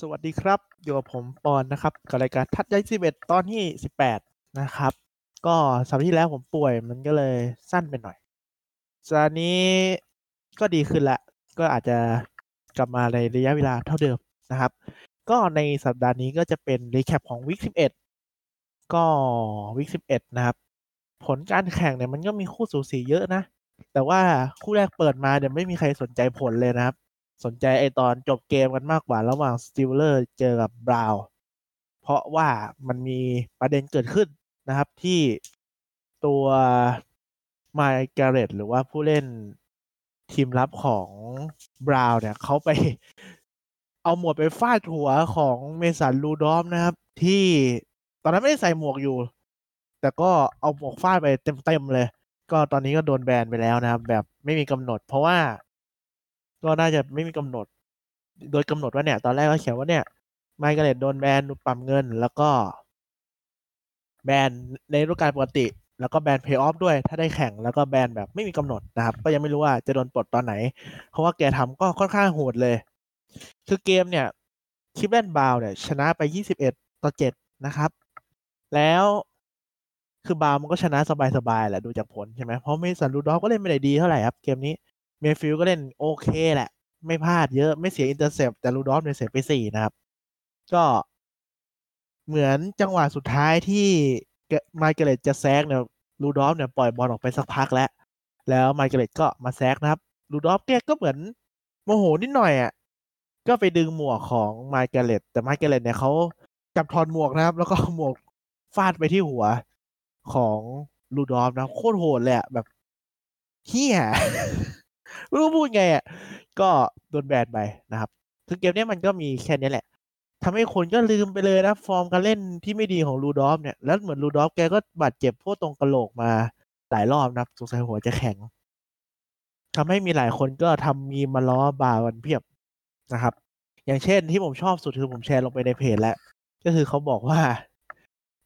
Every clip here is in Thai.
สวัสดีครับ อยู่กับผมปอนนะครับ กับรายการทัดย้ายสิบเอ็ดตอนที่สิบแปดนะครับ ก็สัปดาห์ที่แล้วผมป่วยมันก็เลยสั้นไปหน่อยสัปดาห์นี้ก็ดีขึ้นละ ก็อาจจะกลับมาในระยะเวลาเท่าเดิมนะครับ ก็ในสัปดาห์นี้ก็จะเป็นรีแคปของวิกสิบเอ็ดก็วิกสิบเอ็ดนะครับ ผลการแข่งเนี่ยมันก็มีคู่สูสีเยอะนะ แต่ว่าคู่แรกเปิดมาเนี่ยไม่มีใครสนใจผลเลยนะครับ สนใจไอตอนจบเกมกันมากกว่าระหว่าง Steelers เจอกับ Browns เพราะว่ามันมีประเด็นเกิดขึ้นนะครับที่ตัว Myles Garrett หรือว่าผู้เล่นทีมรับของ Browns เนี่ยเขาไปเอาหมวกไปฟาดหัวของ Mason Rudolph นะครับ ที่ตอนนั้นไม่ได้ใส่หมวกอยู่ แต่ก็เอาหมวกฟาดไปเต็มๆเลย ก็ตอนนี้ก็โดนแบนไปแล้วนะครับ แบบไม่มีกำหนด เพราะว่า ก็น่าจะไม่มีกำหนด โดยกำหนดว่าเนี่ย ตอนแรกก็เขียนว่าเนี่ยไมค์กรเรตโดนแบนปรับเงิน แล้วก็ แบนในฤดูกาลปกติ แล้วก็แบนเพย์ออฟด้วย ถ้าได้แข่งแล้วก็แบนแบบไม่มีกำหนดนะครับ ก็ยังไม่รู้ว่าจะโดนปลดตอนไหน เพราะว่าแกทำก็ค่อนข้างโหดเลย คือเกมเนี่ยคิปแลนบาวเนี่ยชนะไป 21 ต่อ 7 นะครับ แล้วคือบาวมันก็ชนะสบายๆแหละดูจากผลใช่ไหมเพราะ Mason Rudolph ก็เล่นไม่ได้ดีเท่าไหร่ครับ เกมนี้ Mayfield ก็เล่นโอเคแหละ ไม่พลาดเยอะไม่เสีย intercept แต่ Rudolph เนี่ยเสียไปสี่นะครับ ก็เหมือนจังหวะสุดท้ายที่ Myles Garrett จะ sack เนี่ย Rudolph เนี่ยปล่อยบอลออกไปสักพักแล้ว แล้ว Myles Garrett ก็มา sack นะครับ Rudolph แกก็เหมือนโมโหนิดหน่อยอะก็ไปดึงหมวกของไมเกเรตแต่ไมเกเรตเนี่ยเขาจับถอดหมวกนะครับ แล้วก็หมวกฟาดไปที่หัวของลูดอฟนะโคตรโหดเลยอะแบบเฮีย ไม่รู้พูดไงอะก็โดนแบนไปนะครับคือเกมนี้มันก็มีแค่นี้แหละทำให้คนก็ลืมไปเลยนะ ฟอร์มการเล่นที่ไม่ดีของลูดอฟเนี่ย แล้วเหมือนลูดอฟแกก็บาดเจ็บพวกตรงกระโหลกมาหลายรอบนะสงสัยหัวจะแข็งทำให้มีหลายคนก็ทำมีมาล้อบาวันเพียบนะครับ อย่างเช่นที่ผมชอบสุดคือผมแชร์ลงไปในเพจแล้ว ก็คือเขาบอกว่า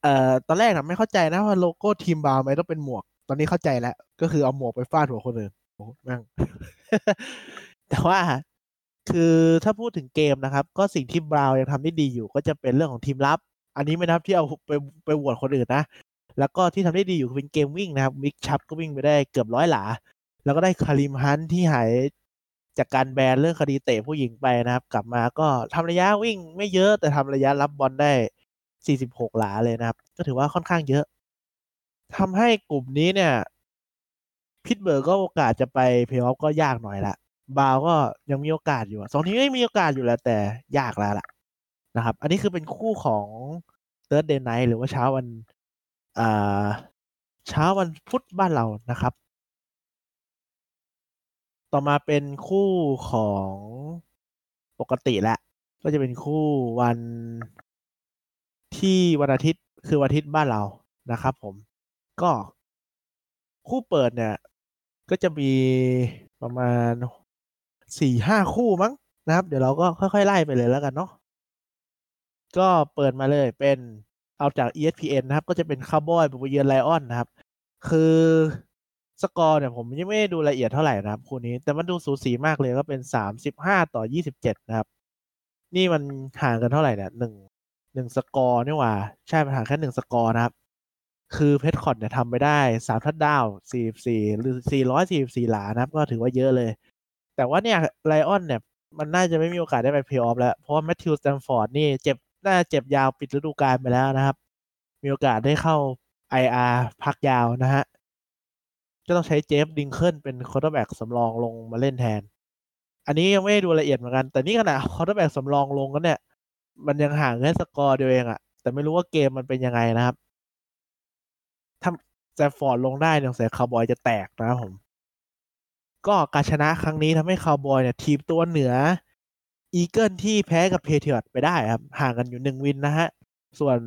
เอ่อตอนแรกนะไม่เข้าใจนะว่าโลโก้ทีมบาวไม่ต้องเป็นหมวก ตอนนี้เข้าใจแล้ว ก็คือเอาหมวกไปฟาดหัวคนอื่น โอ้แม่งแต่ว่าคือถ้าพูดถึงเกมนะครับ ก็สิ่งที่บราวยังทำได้ดีอยู่ ก็จะเป็นเรื่องของทีมรับ อันนี้ไม่นับที่เอาไปไปโหวตคนอื่นนะ แล้วก็ที่ทำได้ดีอยู่เป็นเกมวิ่งนะครับ Nick Chubb ก็วิ่งไปได้เกือบร้อยหลา แล้วก็ได้ Kareem Hunt ที่หายจากการแบนเรื่องคดีเตะผู้หญิงไปนะครับ กลับมาก็ทำระยะวิ่งไม่เยอะแต่ทำระยะรับบอลได้ 46 หลาเลยนะครับ ก็ถือว่าค่อนข้างเยอะทำให้กลุ่มนี้เนี่ย Pittsburgh ก็โอกาสจะไปเพลย์ออฟก็ยากหน่อยละบาวก็ยังมีโอกาสอยู่สองทีมไม่มีโอกาสอยู่แล้วแต่ยากแล้วล่ะนะครับ อันนี้คือเป็นคู่ของเ h ิร์ดเดย์ไนท์หรือว่าเช้าวันอ่าเช้าวันพุธบ้านเรานะครับ ต่อมาเป็นคู่ของปกติและ ก็จะเป็นคู่วันที่วันอาทิตย์คือวันอาทิตย์บ้านเรานะครับ ผม ก็ คู่เปิดเนี่ย ก็จะมีประมาณสี่ห้าคู่มั้งนะครับ เดี๋ยวเราก็ค่อย ๆ ไล่ไปเลยแล้วกันเนาะก็เปิดมาเลยเป็นเอาจาก ESPN นะครับ ก็จะเป็นคาร์บอยบุกเยือน Lions นะครับ คือสกอร์เนี่ยผมยังไม่ได้ดูละเอียดเท่าไหร่นะครับ คู่นี้ แต่มันดูสูสีมากเลยก็เป็นสามสิบห้าต่อยี่สิบเจ็ดนะครับ นี่มันห่างกันเท่าไหร่เนี่ยหนึ่งหนึ่งสกอร์นี่ว่า ใช่มันห่างแค่หนึ่งสกอร์นะครับ คือ Prescott เนี่ยทำไปได้สามทัดดาวสี่สี่หรือสี่ร้อยสี่สี่หลานะครับ ก็ถือว่าเยอะเลย แต่ว่าเนี่ย Lion เนี่ยมันน่าจะไม่มีโอกาสได้ไปเพย์ออฟแล้ว เพราะว่า Matthew Stafford นี่เจ็บน่าเจ็บยาวปิดฤดูกาลไปแล้วนะครับ มีโอกาสได้เข้า IR พักยาวนะฮะก็ต้องใช้ Jeff Driskel เป็น quarterback สำรองลงมาเล่นแทน อันนี้ยังไม่ได้ดูละเอียดเหมือนกัน แต่นี่ขนาด quarterback สำรองลงกันเนี่ย มันยังห่างแค่สกอร์เดียวเองอะแต่ไม่รู้ว่าเกมมันเป็นยังไงนะครับ Stafford ลงได้เนี่ยสียคาร์บอยจะแตกนะครับผม ก็การชนะครั้งนี้ทำให้คาร์บอยเนี่ย ทีมตัวเหนือ Eagle ที่แพ้กับ Patriot ไปได้ครับ ห่างกันอยู่หนึ่ง win นะฮะ ส่วน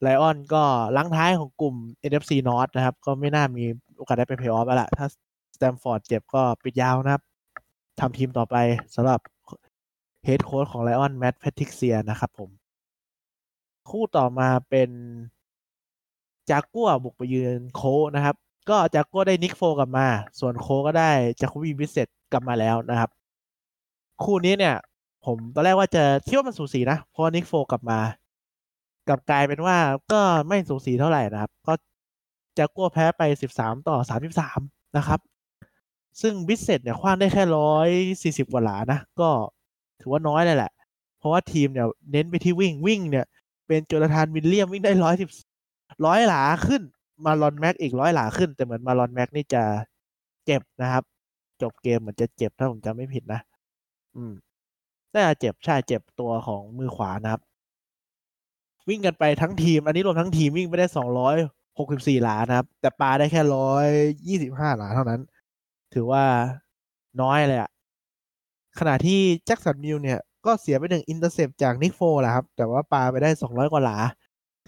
Lion ก็รั้งท้ายของกลุ่ม NFC North นะครับ ก็ไม่น่ามีโอกาสได้ไปเพย์ออฟแล้วล่ะ ถ้า Stafford เจ็บก็ปิดยาวนะครับทำทีมต่อไปสำหรับ head coach ของ Lion Matt Patricia นะครับผม คู่ต่อมาเป็น จากกัวบุกไปเยือน Colt นะครับ ก็จากกัวได้ Nick Foles กลับมา ส่วน Colt ก็ได้ Jacoby Brissett กลับมาแล้วนะครับ คู่นี้เนี่ย ผมตอนแรกว่าจะคิดว่ามันสูสีนะเพราะ Nick Foles กลับมากลับกลายเป็นว่าก็ไม่สูสีเท่าไหร่นะครับ ก็จากกัวแพ้ไปสิบสามต่อสามสิบสามนะครับ ซึ่ง Brissett เนี่ยขว้างได้แค่ร้อยสี่สิบกว่าหลานะ ก็ถือว่าน้อยเลยแหละ เพราะว่าทีมเนี่ยเน้นไปที่วิ่งวิ่งเนี่ย เป็นโจนาธานวิลเลียมวิ่งได้ร้อยสิบ ร้อยหลาขึ้น มาลอนแม็กอีกร้อยหลาขึ้น แต่เหมือนมาลอนแม็กนี่จะเจ็บนะครับ จบเกมเหมือนจะเจ็บถ้าผมจำไม่ผิดนะ อืมน่าจะเจ็บใช่เจ็บตัวของมือขวานะครับ วิ่งกันไปทั้งทีม อันนี้รวมทั้งทีมวิ่งไปได้สองร้อยหกสิบสี่หลานะครับ แต่ปลาได้แค่ร้อยยี่สิบห้าหลาเท่านั้น ถือว่าน้อยเลยอะขณะที่ Jacksonville เนี่ยก็เสียไปหนึ่ง intercept จาก Nick Foles แหละครับ แต่ว่าปาไปได้สองร้อยกว่าหลา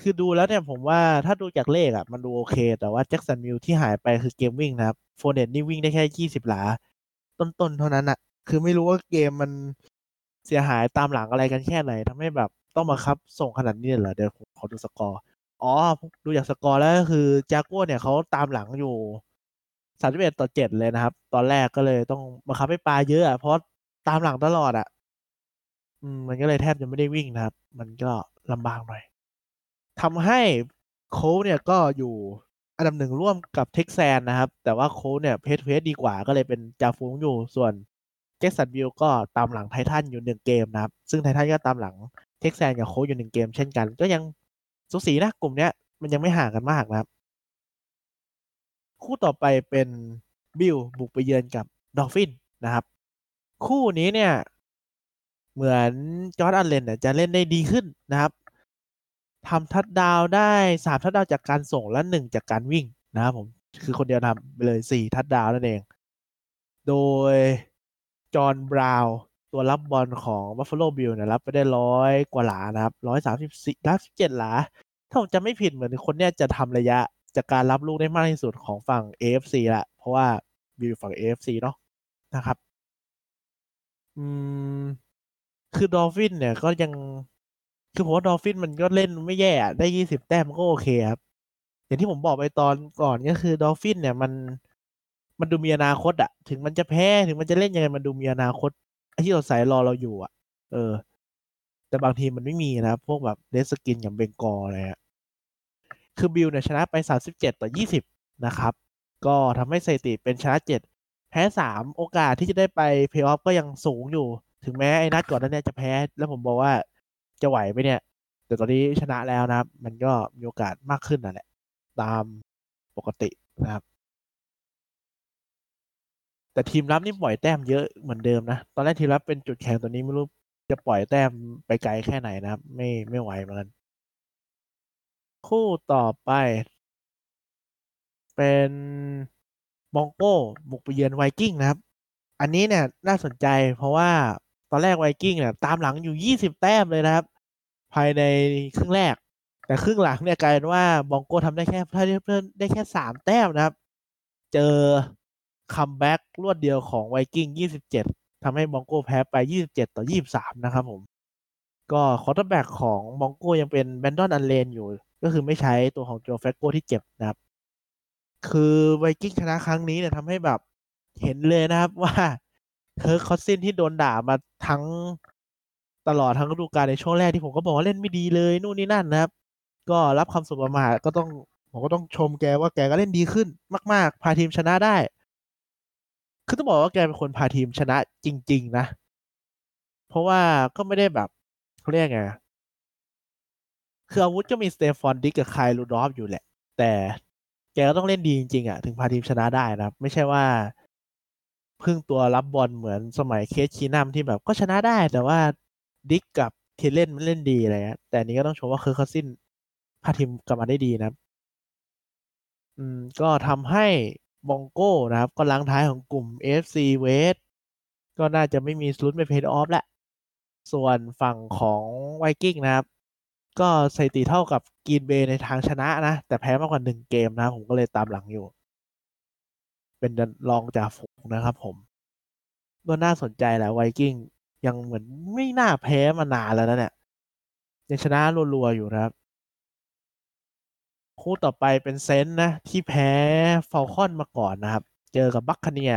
คือดูแล้วเนี่ยผมว่าถ้าดูจากเลขอะมันดูโอเค แต่ว่า Jacksonville ที่หายไปคือเกมวิ่งนะครับ Fournette นี่วิ่งได้แค่ยี่สิบหลา ต้นๆเท่านั้นอะคือไม่รู้ว่าเกมมันเสียหายตามหลังอะไรกันแค่ไหนทำให้แบบต้องมาบังคับส่งขนาดนี้เหรอเดี๋ยวผมขอดูสกอร์อ๋อ ดูจากสกอร์แล้วก็คือจากัวเนี่ยเขาตามหลังอยู่สามสิบเอ็ดต่อเจ็ดเลยนะครับ ตอนแรกก็เลยต้องบังคับให้ปาเยอะอะเพราะตามหลังตลอดอะ อืม มันก็เลยแทบจะไม่ได้วิ่งนะครับ มันก็ลำบากหน่อย ทำให้โค้เนี่ยก็อยู่อันดับหนึ่งร่วมกับ Texan นะครับ แต่ว่าโค้เนี่ยเพจเพจดีกว่าก็เลยเป็นจ่าฝูงอยู่ส่วน Jacksonville ก็ตามหลังไททันอยู่หนึ่งเกมนะครับ ซึ่งไททันก็ตามหลัง Texan กับ Colt อยู่หนึ่งเกมเช่นกัน ก็ยังสูสีนะกลุ่มเนี้ยมันยังไม่ห่างกันมากนะครับ คู่ต่อไปเป็นบิลบุกไปเยือนกับ Dolphin นะครับ คู่นี้เนี่ย เหมือน Josh Allen เนี่ยจะเล่นได้ดีขึ้นนะครับ ทำทัดดาวได้สามทัดดาวจากการส่งและหนึ่งจากการวิ่งนะครับผมคือคนเดียวทำไปเลยสี่ทัดดาวนั่นเอง โดย John Brown ตัวรับบอลของ Buffalo Bill เนี่ยรับไปได้ร้อยกว่าหลานะครับร้อยสามสิบสี่ร้อยสิบเจ็ดหลา ถ้าผมจำไม่ผิดเหมือนคนเนี้ยจะทำระยะ จากการรับลูกได้มากที่สุดของฝั่ง AFC ละเพราะว่าบิลฝั่ง AFC เนาะนะครับ อืม คือ Dolphin เนี่ยก็ยัง คือผมว่า Dolphin มันก็เล่นไม่แย่ได้ยี่สิบแต้มก็โอเคครับ อย่างที่ผมบอกไปตอนก่อนก็คือ Dolphin เนี่ยมันมันดูมีอนาคตอะถึงมันจะแพ้ถึงมันจะเล่นยังไงมันดูมีอนาคตไอ้ที่เราใส่รอเราอยู่อะเออ แต่บางทีมันไม่มีนะพวกแบบ Redskin อย่าง Bengal อะไรอะคือบิลเนี่ยชนะไปสามสิบเจ็ดต่อยี่สิบนะครับ ก็ทำให้สถิติเป็นชนะเจ็ดแพ้สามโอกาสที่จะได้ไปเพย์ออฟก็ยังสูงอยู่ ถึงแม้ไอ้นัดก่อนนั้นเนี่ยจะแพ้ แล้วผมบอกว่า จะไหวไหมเนี่ย แต่ตอนนี้ชนะแล้วนะครับ มันก็มีโอกาสมากขึ้นนั่นแหละ ตามปกตินะครับ แต่ทีมรับนี่ปล่อยแต้มเยอะเหมือนเดิมนะ ตอนแรกทีมรับเป็นจุดแข็งตัวนี้ไม่รู้จะปล่อยแต้มไปไกลแค่ไหนนะครับ ไม่ไม่ไหวเหมือนกันคู่ต่อไป เป็น Bronco บุกไปเยือนไวกิ้งนะครับ อันนี้เนี่ยน่าสนใจเพราะว่า ตอนแรกไวกิ้งเนี่ยตามหลังอยู่ยี่สิบแต้มเลยนะครับ ภายในครึ่งแรก แต่ครึ่งหลังเนี่ยกลายเป็นว่า Bronco ทำได้แค่เพิ่มได้แค่สามแต้มนะครับ เจอ comeback รวดเดียวของไวกิ้งยี่สิบเจ็ดทำให้ Bronco แพ้ไปยี่สิบเจ็ดต่อยี่สามนะครับผม ก็ quarterback ของ Bronco ยังเป็น Brandon Allen อยู่ ก็คือไม่ใช้ตัวของ Joe Flacco ที่เจ็บนะครับ คือไวกิ้งชนะครั้งนี้เนี่ยทำให้แบบเห็นเลยนะครับว่า Kirk Cousins ที่โดนด่ามาทั้งตลอดทั้งฤดูกาลในช่วงแรกที่ผมก็บอกว่าเล่นไม่ดีเลยนู่นนี่นั่นนะครับ ก็รับคำสบประมาทก็ต้องผมก็ต้องชมแกว่าแกก็เล่นดีขึ้นมาก ๆ พาทีมชนะได้ คือต้องบอกว่าแกเป็นคนพาทีมชนะจริง ๆ นะ เพราะว่าก็ไม่ได้แบบเขาเรียกไง คืออาวุธก็มีสเตฟอนดิกกับไคลูดอฟอยู่แหละ แต่แกก็ต้องเล่นดีจริง ๆ อะ ถึงพาทีมชนะได้นะครับ ไม่ใช่ว่า พึ่งตัวรับบอลเหมือนสมัยเคสชีนัมที่แบบก็ชนะได้ แต่ว่าดิกกับเทเลนมันเล่นดีอะไรเงี้ยแต่นี้ก็ต้องชมว่าคือคาซินพาทีมกลับมาได้ดีนะอืมก็ทำให้บองโก้นะครับ ก็ล้างท้ายของกลุ่ม FC West ก็น่าจะไม่มีลุ้นไปเพย์ออฟแล้วส่วนฝั่งของไวกิ้งนะครับ ก็สถิติเท่ากับกีนเบย์ในทางชนะนะ แต่แพ้มากกว่าหนึ่งเกมนะ ผมก็เลยตามหลังอยู่ เป็นรองจากฝูงนะครับผมก็น่าสนใจแหละไวกิ้งยังเหมือนไม่น่าแพ้มานานแล้วนะเนี่ยยังชนะรัวๆอยู่นะครับ คู่ต่อไปเป็น Saint นะ ที่แพ้ Falcon มาก่อนนะครับ เจอกับ Buccaneer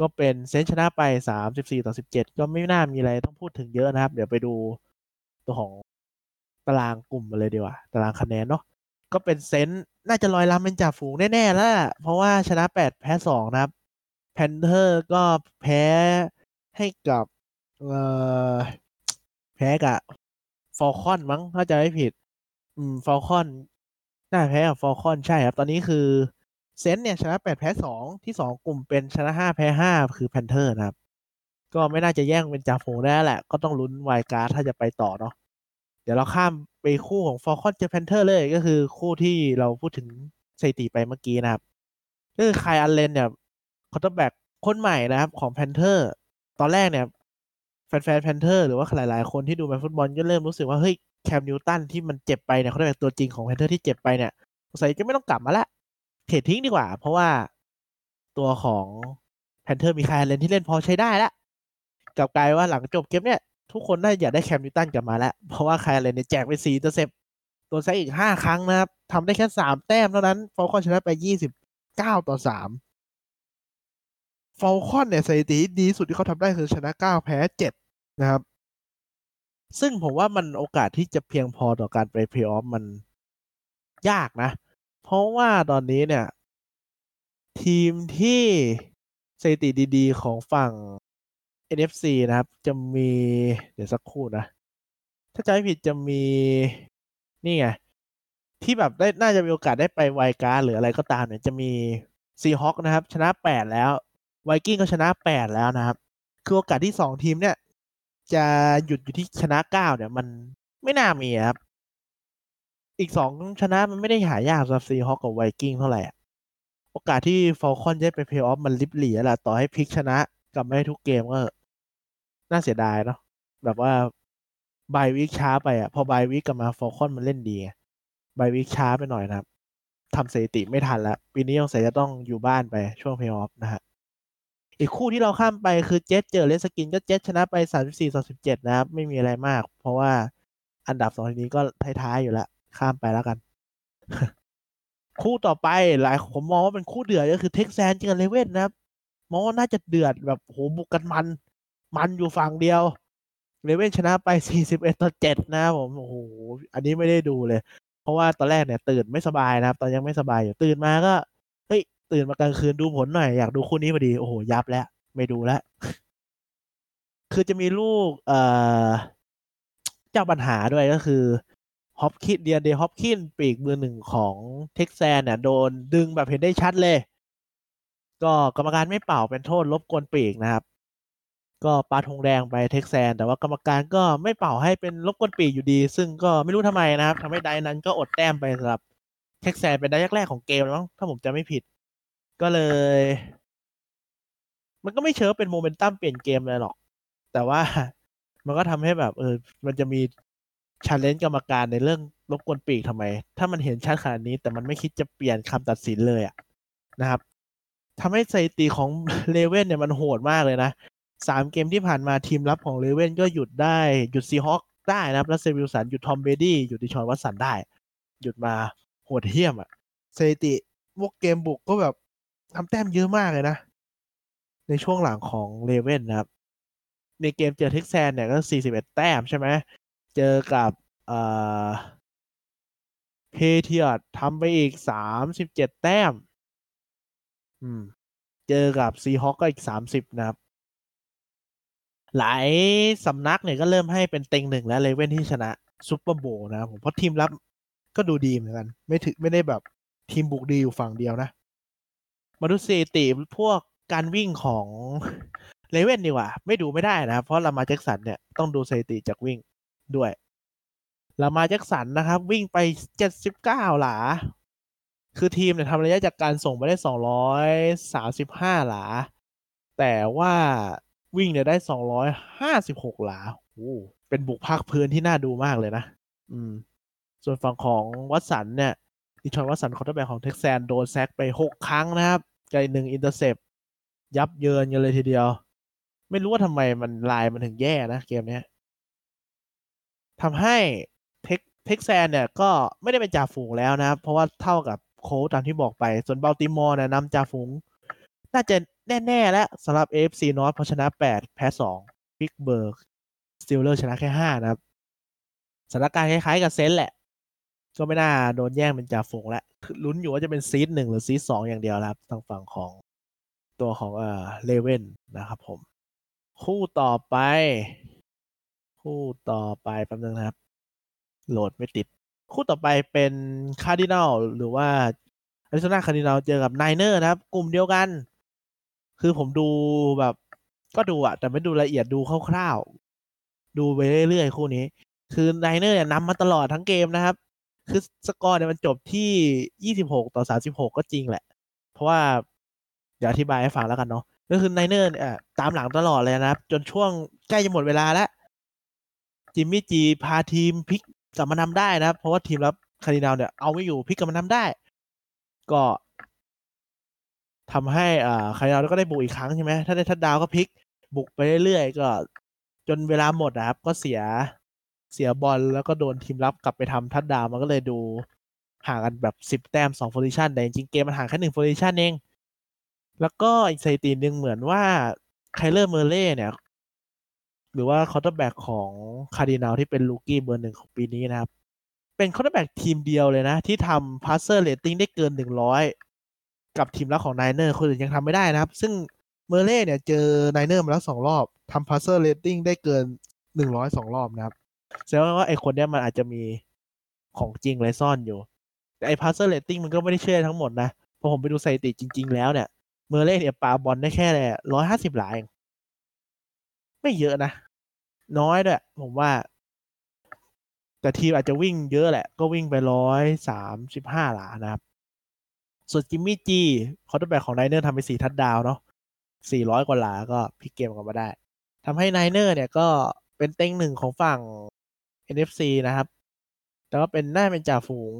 ก็เป็น Saint ชนะไป 34 ต่อ 17 ก็ไม่น่ามีอะไรต้องพูดถึงเยอะนะครับ เดี๋ยวไปดูตัวของตารางกลุ่มมาเลยดีกว่า ตารางคะแนนเนาะก็เป็น Saint น่าจะลอยลำเป็นจ่าฝูงแน่ๆแล้วเพราะว่าชนะ8แพ้2นะครับ Panther ก็แพ้ให้กับ เอ่อ แพ้กับ Falcon มั้งถ้าจำไม่ผิด อืม Falcon น่าแพ้กับ Falcon ใช่ครับ ตอนนี้คือ Saint เนี่ยชนะ8แพ้2ที่2กลุ่มเป็นชนะ5แพ้5คือ Panther นะครับ ก็ไม่น่าจะแย่งเป็นจ่าฝูงได้แหละ ก็ต้องลุ้น wild card ถ้าจะไปต่อเนาะเดี๋ยวเราข้าม คู่ของ Falcon เจอ Panther เลยก็คือคู่ที่เราพูดถึงสถิติไปเมื่อกี้นะครับก็คือ Kyle Allen เนี่ย quarterback คนใหม่นะครับของ Panther ตอนแรกเนี่ย แฟนๆ Panther หรือว่าหลายๆ คนที่ดูอเมริกันฟุตบอลก็เริ่มรู้สึกว่าเฮ้ย Cam Newton ที่มันเจ็บไปเนี่ยเขาได้ตัวจริงของ Panther ที่เจ็บไปเนี่ยสงสัยจะไม่ต้องกลับมาละ trade ทิ้งดีกว่า เพราะว่าตัวของ Panther มี Kyle Allen ที่เล่นพอใช้ได้แล้วกลับกลายว่าหลังจบเกมเนี่ย ทุกคนน่าอยากได้ Cam Newton กลับมาแล้ว เพราะว่า Kyle Allen เนี่ยแจกไปสี่ตัวเซฟตัวไซอีกห้าครั้งนะครับทำได้แค่สามแต้มเท่านั้น Falcon ชนะไปยี่สิบเก้าต่อสาม Falcon เนี่ยสถิติดีสุดที่เขาทำได้คือชนะเก้าแพ้เจ็ดนะครับ ซึ่งผมว่ามันโอกาสที่จะเพียงพอต่อการไปเพลย์ออฟมันยากนะ เพราะว่าตอนนี้เนี่ย ทีมที่สถิติดี ๆ ของฝั่ง NFC นะครับ จะมีเดี๋ยวสักครู่นะ ถ้าจำไม่ผิดจะมีนี่ไง ที่แบบได้น่าจะมีโอกาสได้ไปไวการ์หรืออะไรก็ตามเนี่ยจะมีซีฮอคนะครับ ชนะแปดแล้วไวกิ้งก็ชนะแปดแล้วนะครับ คือโอกาสที่สองทีมเนี่ย จะหยุดอยู่ที่ชนะเก้าเนี่ย มันไม่น่ามีครับ อีกสองชนะมันไม่ได้หายากสำหรับ Seahawk กับไวกิ้งเท่าไหร่โอกาสที่ Falcon จะไปเพลย์ออฟมันริบหรี่แหละต่อให้พลิกชนะกลับไม่ได้ทุกเกมก็ น่าเสียดายเนาะแบบว่า bye week ช้าไปอะ พอ bye week กลับมา Falcon มันเล่นดี bye week ช้าไปหน่อยนะครับทำสถิติไม่ทันแล้วปีนี้ยังไงซะต้องอยู่บ้านไปช่วงเพลย์ออฟนะฮะอีกคู่ที่เราข้ามไปคือเจสเจอ Redskin ก็เจสชนะไป 34ต่อ17นะครับ ไม่มีอะไรมาก เพราะว่าอันดับสองทีนี้ก็ท้ายๆอยู่แล้วข้ามไปแล้วกัน คู่ต่อไปหลายผมมองว่าเป็นคู่เดือดก็คือ Texan เจอ Raven นะครับ มองว่าน่าจะเดือดแบบโหบุกกันมัน มันอยู่ฝั่งเดียว Raven ชนะไป 41 ต่อ 7 นะครับผม โอ้โห อันนี้ไม่ได้ดูเลย เพราะว่าตอนแรกเนี่ย ตื่นไม่สบายนะครับ ตอนยังไม่สบายอยู่ ตื่นมาก็ เฮ้ย ตื่นมากลางคืนดูผลหน่อย อยากดูคู่นี้พอดี โอ้โห ยับแล้ว ไม่ดูแล้ว คือจะมีลูก เอ่อ เจ้าปัญหาด้วยก็คือ Hopkins DeAndre Hopkins ปีกมือหนึ่งของ Texan เนี่ย โดนดึงแบบเห็นได้ชัดเลย ก็กรรมการไม่เป่าเป็นโทษรบกวนปีกนะครับ ก็ปาธงแดงไป Texan แต่ว่ากรรมการก็ไม่เป่าให้เป็นรบกวนปีกอยู่ดี ซึ่งก็ไม่รู้ทำไมนะครับทำให้ไดนั้นก็อดแต้มไปสำหรับ Texan เป็นไดแรกๆของเกมแล้วมั้งถ้าผมจำไม่ผิด ก็เลย มันก็ไม่เชิงเป็นโมเมนตัมเปลี่ยนเกมเลยหรอก แต่ว่ามันก็ทำให้แบบ เออ มันจะมี challenge กรรมการในเรื่องรบกวนปีกทำไม ถ้ามันเห็นชัดขนาดนี้ แต่มันไม่คิดจะเปลี่ยนคำตัดสินเลยอะนะครับทำให้สถิติของ Raven เนี่ยมันโหดมากเลยนะ สามเกมที่ผ่านมาทีมรับของ Raven ก็หยุดได้หยุด Seahawk ได้นะครับ Russell Wilson หยุด Tom Brady หยุด Deshaun Watson ได้ หยุดมาโหดเหี้ยมอะสถิติพวกเกมบุกก็แบบทำแต้มเยอะมากเลยนะ ในช่วงหลังของ Raven นะครับ ในเกมเจอ Texan เนี่ยก็ 41 แต้มใช่ไหมเจอกับเอ่อ Patriot ทำไปอีก 37 แต้ม อืม เจอกับ Seahawk ก็อีก 30 นะครับ หลายสำนักเนี่ยก็เริ่มให้เป็นเต็งหนึ่งแล้ว Raven ที่ชนะซุปเปอร์โบนะครับผมเพราะทีมรับก็ดูดีเหมือนกัน ไม่ถึงไม่ได้แบบทีมบุกดีอยู่ฝั่งเดียวนะมาดูสถิติพวกการวิ่งของเลเว่นดีกว่า ไม่ดูไม่ได้นะ เพราะลามาแจ็คสันเนี่ยต้องดูสถิติจากวิ่งด้วยลามาแจ็คสันนะครับ วิ่งไปเจ็ดสิบเก้าหลา คือทีมเนี่ยทำระยะจากการส่งไปได้สองร้อยสาสิบห้าหลา แต่ว่า วิ่งเนี่ยได้สองร้อยห้าสิบหกหลาโอ้เป็นบุกพักพื้นที่น่าดูมากเลยนะ อืม ส่วนฝั่งของวัตสันเนี่ย Deshaun Watson quarterback ของ Texan โดน sack ไปหกครั้งนะครับแจกหนึ่ง intercept ยับเยินกันเลยทีเดียว ไม่รู้ว่าทำไมมันลายมันถึงแย่นะเกมนี้ทำให้เท็ก Texan เนี่ยก็ไม่ได้เป็นจ่าฝูงแล้วนะครับ เพราะว่าเท่ากับโค้ตามที่บอกไป ส่วนบัลติมอร์เนี่ยนำจ่าฝูง น่าจะ แน่ ๆ แล้วสำหรับ AFC North เพราะชนะ 8 แพ้2 Pittsburgh Steeler ชนะแค่ 5 นะครับสถานการณ์คล้าย ๆ กับ Saints แหละ ก็ไม่น่าโดนแย่งเป็นจ่าฝูงแล้วลุ้นอยู่ว่าจะเป็น seed หนึ่งหรือ seed สองอย่างเดียวครับ ทางฝั่งของตัวของเอ่อ Raven นะครับผม คู่ต่อไป คู่ต่อไปแป๊บนึงนะครับ โหลดไม่ติด คู่ต่อไปเป็นคาร์ดินัลหรือว่า Arizona Cardinal เจอกับ Niner นะครับ กลุ่มเดียวกัน คือผมดูแบบ ก็ดูอะแต่ไม่ดูละเอียดดูคร่าวๆดูไปเรื่อยๆคู่นี้ คือ Niner เนี่ยนำมาตลอดทั้งเกมนะครับ คือสกอร์เนี่ยมันจบที่26ต่อ36ก็จริงแหละ เพราะว่า เดี๋ยวอธิบายให้ฟังแล้วกันเนาะก็คือ Niner เนี่ยตามหลังตลอดเลยนะครับ จนช่วงใกล้จะหมดเวลาแล้วJimmy G พาทีมพลิกกลับมานำได้นะครับ เพราะว่าทีมรับคารินาลเนี่ยเอาไม่อยู่พลิกกลับมานำได้ ก็ ทำให้อ่าคาร์ดินาลก็ได้บุกอีกครั้งใช่ไหมถ้าได้ทัดดาวก็พลิก บุกไปเรื่อยๆก็ จนเวลาหมดนะครับ ก็เสียเสียบอลแล้วก็โดนทีมรับกลับไปทำทัดดาวมันก็เลยดูห่างกันแบบสิบแต้มสอง possession แต่จริงๆเกมมันห่างแค่หนึ่ง possession เอง แล้วก็อีกสถิติหนึ่งเหมือนว่าKyler Murray เนี่ย หรือว่า quarterback ของคาร์ดินาลที่เป็น rookie เบอร์หนึ่งของปีนี้นะครับ เป็น quarterback ทีมเดียวเลยนะ ที่ทำ passer rating ได้เกินหนึ่งร้อย กับทีมรับของ Niner คนอื่นยังทำไม่ได้นะครับ ซึ่ง Murray เนี่ยเจอ Niner มาแล้วสองรอบทำ passer rating ได้เกินหนึ่งร้อยสองรอบนะครับแสดงว่าไอคนเนี้ยมันอาจจะมีของจริงอะไรซ่อนอยู่ แต่ไอ passer rating มันก็ไม่ได้เชื่อทั้งหมดนะพอผมไปดูสถิติจริง ๆ แล้วเนี่ย Murray เนี่ยปาบอลได้แค่ร้อยห้าสิบหลาเองไม่เยอะนะ น้อยด้วยผมว่า แต่ทีมอาจจะวิ่งเยอะแหละ ก็วิ่งไปร้อยสามสิบห้าหลานะครับ ส่วน Jimmy G quarterback ของ Niner ทำไปสี่ทัดดาวเนาะสี่ร้อยกว่าหลาก็พลิกเกมกลับมาได้ทำให้ Niner เนี่ยก็เป็นเต็งหนึ่งของฝั่ง NFC นะครับ แต่ว่าเป็นหน่าเป็นจ่าฝูง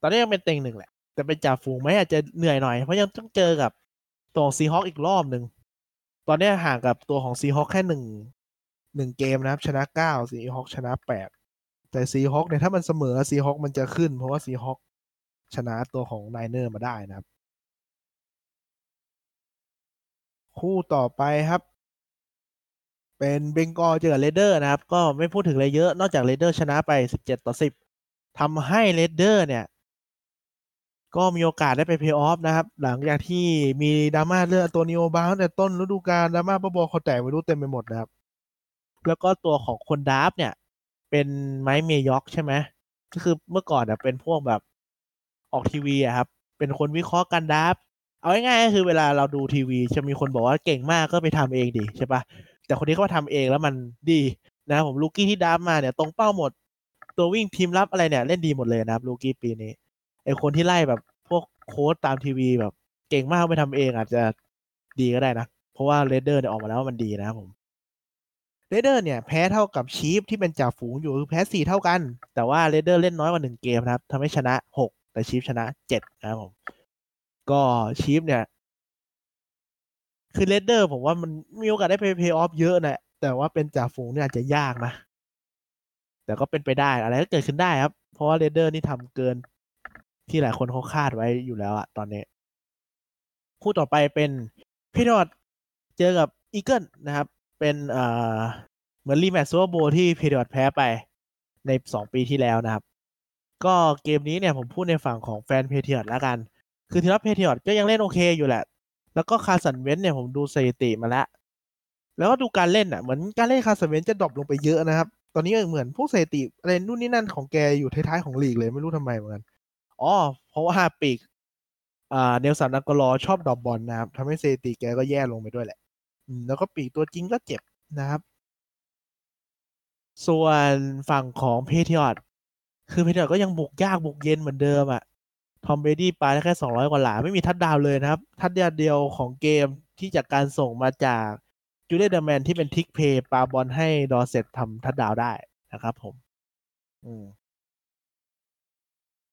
ตอนนี้ยังเป็นเต็งหนึ่งแหละ แต่เป็นจ่าฝูงไหมอาจจะเหนื่อยหน่อย เพราะยังต้องเจอกับตัวของ Seahawk อีกรอบหนึ่ง ตอนนี้ห่างกับตัวของ Seahawk แค่หนึ่งหนึ่งเกมนะครับ ชนะเก้า Seahawk ชนะแปดแต่ Seahawk เนี่ยถ้ามันเสมอ Seahawk มันจะขึ้น เพราะว่า Seahawk ชนะตัวของ Niner มาได้นะครับ คู่ต่อไปครับ เป็น Bengal เจอกับ Raider นะครับ ก็ไม่พูดถึงอะไรเยอะนอกจาก Raider ชนะไป 17 ต่อ 10ทำให้ Raider เนี่ย ก็มีโอกาสได้ไปเพย์ออฟนะครับ หลังจากที่มีดราม่าเรื่องตัวนิโอบาตั้งแต่ต้นฤดูกาลดราม่าบ้าบอเท้าแตกไม่รู้เต็มไปหมดนะครับ แล้วก็ตัวของคน draft เนี่ย เป็น Mike Mayock ใช่ไหมก็คือเมื่อก่อนเนี่ยเป็นพวกแบบ ออกทีวีอะครับ เป็นคนวิเคราะห์การ draftเอาง่ายๆก็คือเวลาเราดูทีวี จะมีคนบอกว่าเก่งมากก็ไปทำเองดิใช่ปะแต่คนนี้เขาทำเองแล้วมันดีนะครับผม rookie ที่ draft มาเนี่ยตรงเป้าหมด ตัววิ่งทีมรับอะไรเนี่ยเล่นดีหมดเลยนะครับ rookie ปีนี้ไอคนที่ไล่แบบพวกโค้ชตามทีวีแบบ เก่งมากไปทำเองอาจจะดีก็ได้นะ เพราะว่า Raider เนี่ยออกมาแล้วว่ามันดีนะครับผม Raider เนี่ยแพ้เท่ากับ Chief ที่เป็นจ่าฝูงอยู่คือแพ้สี่เท่ากัน แต่ว่า Raider เล่นน้อยกว่าหนึ่งเกมนะครับทำให้ชนะหก แต่ Chief ชนะเจ็ดนะครับผม ก็ Chief เนี่ย คือ Raider ผมว่ามันมีโอกาสได้ไปเพย์ออฟเยอะนะแต่ว่าเป็นจ่าฝูงเนี่ยอาจจะยากนะ แต่ก็เป็นไปได้อะไรก็เกิดขึ้นได้ครับ เพราะว่า Raider นี่ทำเกินที่หลายคนเขาคาดไว้อยู่แล้วอะตอนนี้ คู่ต่อไปเป็น Patriot เจอกับ Eagle นะครับ เป็นเอ่อเหมือน rematch Super Bowl ที่ Patriot แพ้ไปในสองปีที่แล้วนะครับ ก็เกมนี้เนี่ยผมพูดในฝั่งของแฟน Patriot แล้วกัน คือทีมรับ Patriot ก็ยังเล่นโอเคอยู่แหละ แล้วก็ Carson Wentz เนี่ยผมดูสถิติมาแล้ว แล้วก็ดูการเล่นอะเหมือนการเล่น Carson Wentz จะ drop ลงไปเยอะนะครับ ตอนนี้เหมือนพวกสถิติอะไรนู่นนี่นั่นของแกอยู่ท้ายๆของลีกเลยไม่รู้ทำไมเหมือนกันอ๋อเพราะว่าปีกอ่า Nelson Agholor ชอบ drop บอลนะครับทำให้สถิติแกก็แย่ลงไปด้วยแหละอืมแล้วก็ปีกตัวจริงก็เจ็บนะครับ ส่วนฝั่งของ Patriot คือ Patriot ก็ยังบุกยากบุกเย็นเหมือนเดิมอะ Tom Brady ปได้แค่สองร้อยกว่าหลา ไม่มีทัดดาวเลยนะครับ ทัดดียวเดียวของเกมที่จากการส่งมาจาก Julian Edelman ที่เป็น trick play ปาบอลให้ Dorsett ทำ touchdown ได้นะครับผม อืม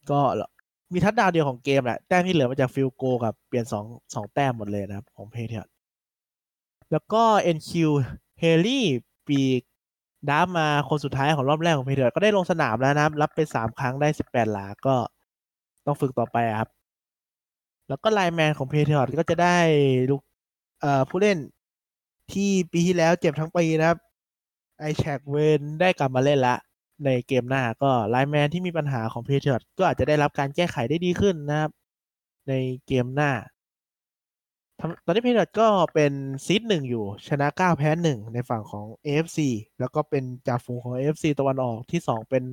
ก็มีทัดดาวเดียวของเกมแหละ แต้มที่เหลือมาจาก field goal กับเปลี่ยนสองสองแต้มหมดเลยนะครับ ของเพเทียร์แล้วก็ NQ เฮลี่ปีก ดับมาคนสุดท้ายของรอบแรกของ Patriot ก็ได้ลงสนามแล้วนะครับ รับไปสามครั้งได้สิบแปดหลาก็ต้องฝึกต่อไปครับ แล้วก็ lineman ของ Patriot ก็จะได้ลูกเอ่อผู้เล่นที่ปีที่แล้วเจ็บทั้งปีนะครับ Isaiah Wynn ได้กลับมาเล่นละ ในเกมหน้าก็ lineman ที่มีปัญหาของ Patriot ก็อาจจะได้รับการแก้ไขได้ดีขึ้นนะครับ ในเกมหน้า ตอนนี้ Patriot ก็เป็น seed หนึ่งอยู่ ชนะเก้าแพ้หนึ่งในฝั่งของ AFC แล้วก็เป็นจ่าฝูงของ AFC ตะวันออกที่สองเป็น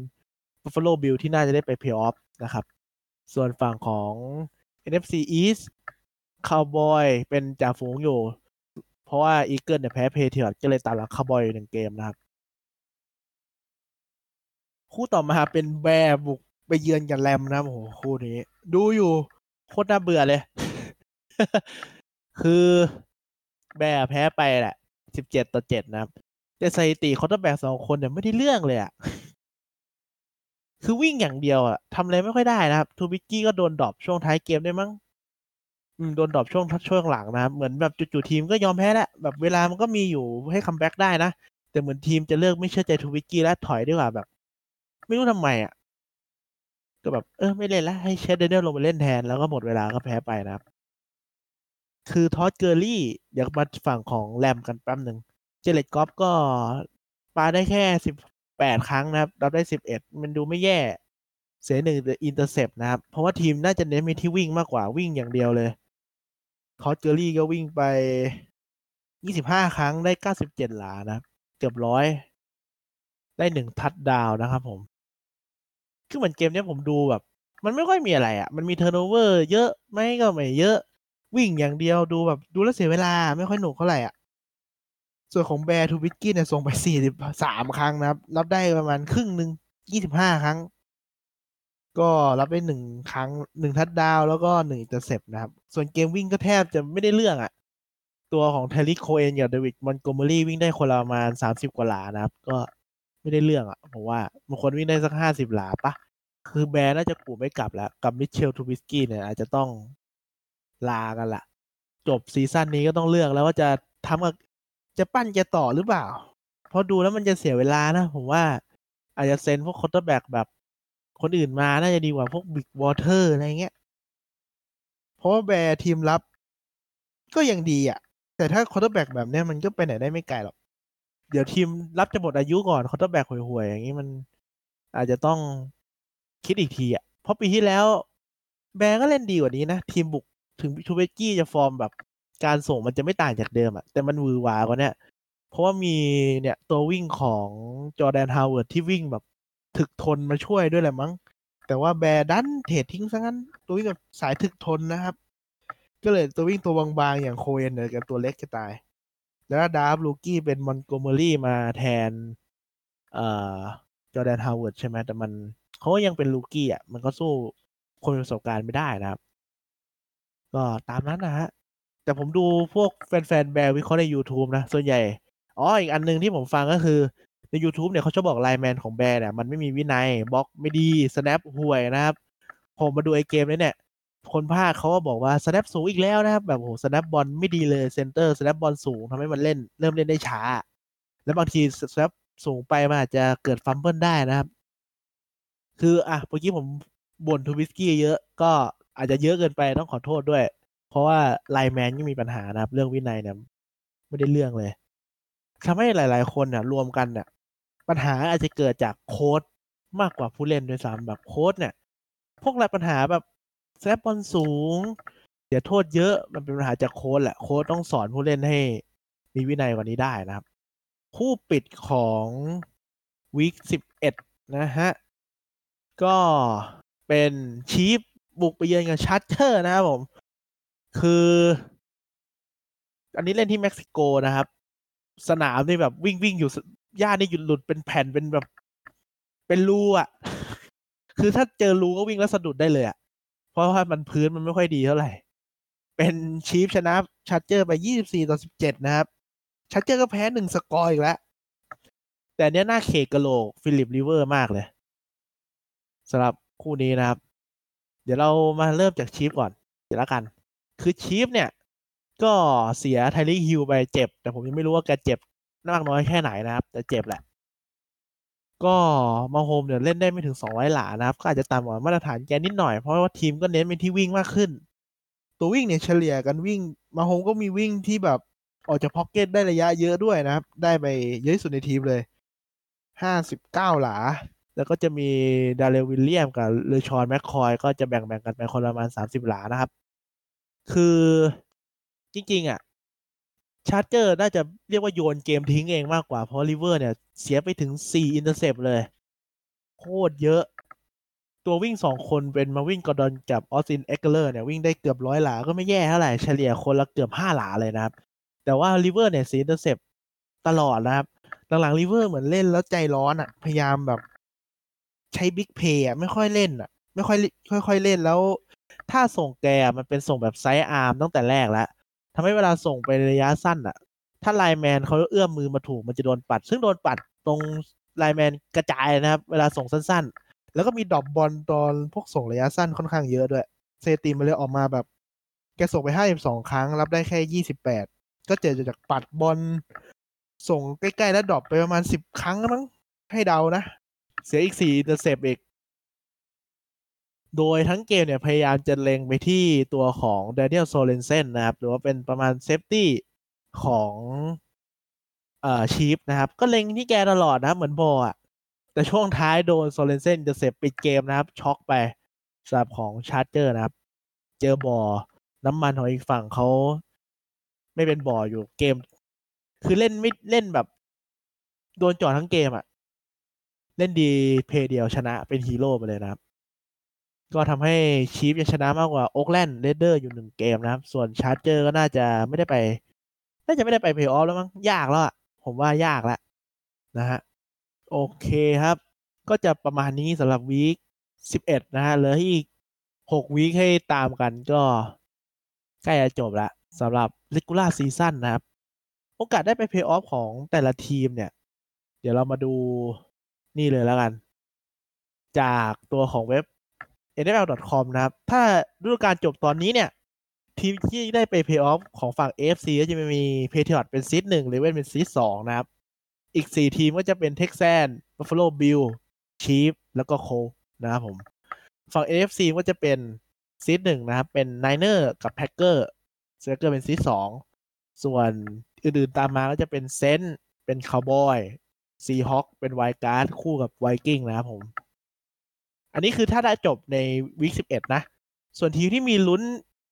Buffalo Bill ที่น่าจะได้ไปเพย์ออฟนะครับ ส่วนฝั่งของ NFC East Cowboy เป็นจ่าฝูงอยู่ เพราะว่า Eagle เนี่ยแพ้ Patriot ก็เลยตามหลังคาวบอยหนึ่งเกมนะครับ คู่ต่อมาเป็น Bear บุกไปเยือนกับแรมนะครับโอ้โหคู่นี้ ดูอยู่โคตรน่าเบื่อเลย คือ Bear แพ้ไปแหละสิบเจ็ดต่อเจ็ดนะครับแต่สถิติ quarterback สองคนเนี่ยไม่ได้เรื่องเลยอะคือวิ่งอย่างเดียวอะทำอะไรไม่ค่อยได้นะครับ Trubisky ก็โดน drop ช่วงท้ายเกมได้มั้งอืมโดน drop ช่วงช่วงหลังนะครับ เหมือนแบบจู่ๆทีมก็ยอมแพ้แล้วแบบเวลามันก็มีอยู่ให้ comeback ได้นะ แต่เหมือนทีมจะเลิกไม่เชื่อใจ Trubisky แล้วถอยดีกว่าแบบ ไม่รู้ทำไมอะก็แบบเออไม่เล่นแล้วให้ Chase Daniel ลงมาเล่นแทนแล้วก็หมดเวลาก็แพ้ไปนะครับ คือ Todd Gurley เดี๋ยวมาฝั่งของแรมกันแป๊บหนึ่ง Jared Goff ก็ปาได้แค่สิบแปดครั้งนะครับรับได้สิบเอ็ดมันดูไม่แย่ เสียหนึ่ง intercept นะครับ เพราะว่าทีมน่าจะเน้นไปที่วิ่งมากกว่าวิ่งอย่างเดียวเลยTodd Gurley ก็วิ่งไปยี่สิบห้าครั้งได้เก้าสิบเจ็ดหลานะ เกือบร้อย ได้หนึ่งทัดดาวนะครับผม คือเหมือนเกมนี้ผมดูแบบ มันไม่ค่อยมีอะไรอะ่ะ มันมี turnover เยอะไม่ก็ไม่เยอะ วิ่งอย่างเดียวดูแบบดูแล้วเสียเวลาไม่ค่อยหนุกเท่าไหร่อะ ส่วนของ Bear Trubisky เนี่ยส่งไปสี่สิบสามครั้งนะครับ รับได้ประมาณครึ่งหนึ่งยี่สิบห้าครั้ง ก็รับได้หนึ่งครั้งหนึ่งทัดดาวแล้วก็หนึ่ง intercept นะครับ ส่วนเกมวิ่งก็แทบจะไม่ได้เรื่องอะ ตัวของ Tarik Cohen กับ David Montgomery วิ่งได้คนละประมาณสามสิบกว่าหลานะครับ ก็ไม่ได้เรื่องอะผมว่าบางคนวิ่งได้สักห้าสิบหลาปะคือ Bear น่าจะกู่ไม่กลับแล้ว กับ Mitchell Trubisky เนี่ยอาจจะต้อง ลากันละจบ season นี้ก็ต้องเลือกแล้วว่าจะทำกับจะปั้นแกต่อหรือเปล่า เพราะดูแล้วมันจะเสียเวลานะ ผมว่า อาจจะเซ็นพวก quarterback แบบ คนอื่นมาน่าจะดีกว่าพวกบิ๊กวอเตอร์อะไรเงี้ย เพราะว่า Bear ทีมรับ ก็ยังดีอะ แต่ถ้า quarterback แบบเนี้ยมันก็ไปไหนได้ไม่ไกลหรอก เดี๋ยวทีมรับจะหมดอายุก่อน quarterback ห่วยๆอย่างนี้มัน อาจจะต้องคิดอีกทีอะ เพราะปีที่แล้ว Bear ก็เล่นดีกว่านี้นะทีมบุก ถึง Trubisky จะฟอร์มแบบการส่งมันจะไม่ต่างจากเดิมอะแต่มันวือหวากว่านี้เพราะว่ามีเนี่ยตัววิ่งของ Jordan Howard ที่วิ่งแบบถึกทนมาช่วยด้วยแหละมั้ง แต่ว่า Bear ดัน trade ทิ้งซะงั้น ตัววิ่งแบบสายถึกทนนะครับ ก็เลยตัววิ่งตัวบางๆ อย่าง Cohen เนี่ยกับตัวเล็กจะตาย แล้ว draft rookie เป็น Montgomery มาแทน เอ่อ Jordan Howard ใช่ไหมแต่มันเขายังเป็น rookie อะ มันก็สู้คนมีประสบการณ์ไม่ได้นะครับ ก็ตามนั้นนะฮะ แต่ผมดูพวกแฟนๆ Bear วิเคราะห์ใน YouTube นะ ส่วนใหญ่ อ๋อ อีกอันนึงที่ผมฟังก็คือใน YouTube เนี่ยเขาจะบอก lineman ของ Bear เนี่ยมันไม่มีวินัยบล็อกไม่ดี snap ห่วยนะครับ ผมมาดูไอเกมนี้เนี่ย คนพากย์เขาก็บอกว่า snap สูงอีกแล้วนะครับ แบบโห snap บอลไม่ดีเลย center snap บอลสูงทำให้มันเล่น เริ่มเล่นได้ช้า แล้วบางที snap สูงไปมันอาจจะเกิด fumble ได้นะครับ คืออะเมื่อกี้ผมบ่น Trubisky เยอะก็ อาจจะเยอะเกินไปต้องขอโทษด้วย เพราะว่า lineman ก็มีปัญหานะครับ เรื่องวินัยเนี่ยไม่ได้เรื่องเลยทำให้หลาย ๆ คนเนี่ยรวมกันเนี่ยปัญหาอาจจะเกิดจากโค้ชมากกว่าผู้เล่นด้วยซ้ำแบบโค้ชเนี่ย พวกหลายปัญหาแบบ snap บอลสูงเดี๋ยวโทษเยอะมันเป็นปัญหาจากโค้ชแหละโค้ชต้องสอนผู้เล่นให้มีวินัยกว่านี้ได้นะครับ คู่ปิดของ week สิบเอ็ดนะฮะ ก็เป็น Chief บุกไปเยือนกับ Charger นะครับผม คือ อันนี้เล่นที่เม็กซิโกนะครับ สนามนี่แบบวิ่งวิ่งอยู่หญ้านี่หยุดหลุดเป็นแผ่นเป็นแบบ เป็นรูอะ คือถ้าเจอรูก็วิ่งแล้วสะดุดได้เลยอะ เพราะว่ามันพื้นมันไม่ค่อยดีเท่าไหร่ เป็นChief ชนะ Charger ไปยี่สิบสี่ต่อสิบเจ็ดนะครับ Charger ก็แพ้หนึ่งสกอร์อีกแล้ว แต่เนี้ยน่าเขกกะโหลก Philip Rivers มากเลยสำหรับคู่นี้นะครับ ดี๋ยวเรามาเริ่มจาก Chief ก่อน เดี๋ยวละกัน คือ Chief เนี่ย ก็เสีย Tyreek Hill ไปเจ็บ แต่ผมยังไม่รู้ว่าแกเจ็บมากน้อยแค่ไหนนะครับ แต่เจ็บแหละ ก็ Mahomes เนี่ยเล่นได้ไม่ถึงสองร้อยหลานะครับ ก็อาจจะต่ำกว่ามาตรฐานแกนิดหน่อย เพราะว่าทีมก็เน้นไปที่วิ่งมากขึ้น ตัววิ่งเนี่ยเฉลี่ยกันวิ่ง Mahomes ก็มีวิ่งที่แบบออกจาก pocket ได้ระยะเยอะด้วยนะครับ ได้ไปเยอะสุดในทีมเลยห้าสิบเก้าหลา แล้วก็จะมี Darrel Williams กับ LeSean McCoy ก็จะแบ่งแบ่งกันไปคนละประมาณสามสิบหลานะครับ คือจริง ๆ อะ Charger น่าจะเรียกว่าโยนเกมทิ้งเองมากกว่า เพราะริเวอร์เนี่ย เสียไปถึงสี่ intercept เลย โคตรเยอะ ตัววิ่งสองคนเป็น Melvin Gordon กับ Austin Ekeler เนี่ย วิ่งได้เกือบร้อยหลา ก็ไม่แย่เท่าไหร่เฉลี่ยคนละเกือบห้าหลาเลยนะครับ แต่ว่า Rivers เนี่ยสี่ intercept ตลอดนะครับ หลังๆริเวอร์เหมือนเล่นแล้วใจร้อนอะ พยายามแบบ ใช้ big play อะไม่ค่อยเล่นอะ ไม่ค่อยค่อย ๆเล่นแล้ว ถ้าส่งแกมันเป็นส่งแบบ sidearm ตั้งแต่แรกแล้วทำให้เวลาส่งไประยะสั้นอะ ถ้า lineman เขาเอื้อมมือมาถูกมันจะโดนปัด ซึ่งโดนปัดตรง lineman กระจายนะครับ เวลาส่งสั้นๆ แล้วก็มี drop บอลตอนพวกส่งระยะสั้นค่อนข้างเยอะด้วย สถิติมันเลยออกมาแบบ แกส่งไปห้าสิบสองครั้ง รับได้แค่ยี่สิบแปดก็เจอจากปัดบอลส่งใกล้ๆแล้ว drop ไปประมาณสิบครั้งมั้งให้เดานะ เสียอีกสี่ intercept อีก โดยทั้งเกมเนี่ยพยายามจะเล็งไปที่ตัวของ Daniel Sorensen นะครับ หรือว่าเป็นประมาณ safetyของเอ่อชีฟนะครับ ก็เล็งที่แกตลอดนะเหมือนบออะ แต่ช่วงท้ายโดนโซเลนเซนจะเสพปิดเกมนะครับ ช็อกไปสำหรับของชาร์เจอร์นะครับ เจอบอน้ำมันของอีกฝั่งเขาไม่เป็นบออยู่เกม คือเล่นไม่เล่นแบบ โดนจอดทั้งเกมอะ เล่นดีเพย์เดียวชนะเป็นฮีโร่ไปเลยนะครับ ก็ทำให้ชีฟยังชนะมากกว่าโอ๊กแลนด์เรดเดอร์อยู่หนึ่งเกมนะครับ ส่วนชาร์เจอร์ก็น่าจะไม่ได้ไป น่าจะไม่ได้ไปเพย์ออฟแล้วมั้งยากแล้วผมว่ายากแล้วนะฮะโอเคครับ ก็จะประมาณนี้สำหรับวีคสิบเอ็ดนะฮะเหลืออีกหกวีคให้ตามกันก็ใกล้จะจบละสำหรับ regular season นะครับ โอกาสได้ไปเพย์ออฟของแต่ละทีมเนี่ย เดี๋ยวเรามาดู นี่เลยแล้วกัน จากตัวของเว็บ nfl.com นะครับ ถ้าฤดูกาลจบตอนนี้เนี่ย ทีมที่ได้ไปเพย์ออฟของฝั่ง AFC ก็จะมี Patriots เป็น seed หนึ่ง Ravens เป็น seed สองนะครับ อีกสี่ทีมก็จะเป็น Texans Buffalo Bills Chief แล้วก็ Colts นะครับผม ฝั่ง AFC ก็จะเป็นซีดหนึ่งนะครับ เป็น Niner กับ Packer เซอร์เกอร์เป็น seed สองส่วนอื่นๆตามมาก็จะเป็น Saints เป็น Cowboy Seahawk เป็น wild card คู่กับไวกิ้งนะครับผม อันนี้คือถ้าได้จบในวีคสิบเอ็ดนะ ส่วนทีมที่มีลุ้น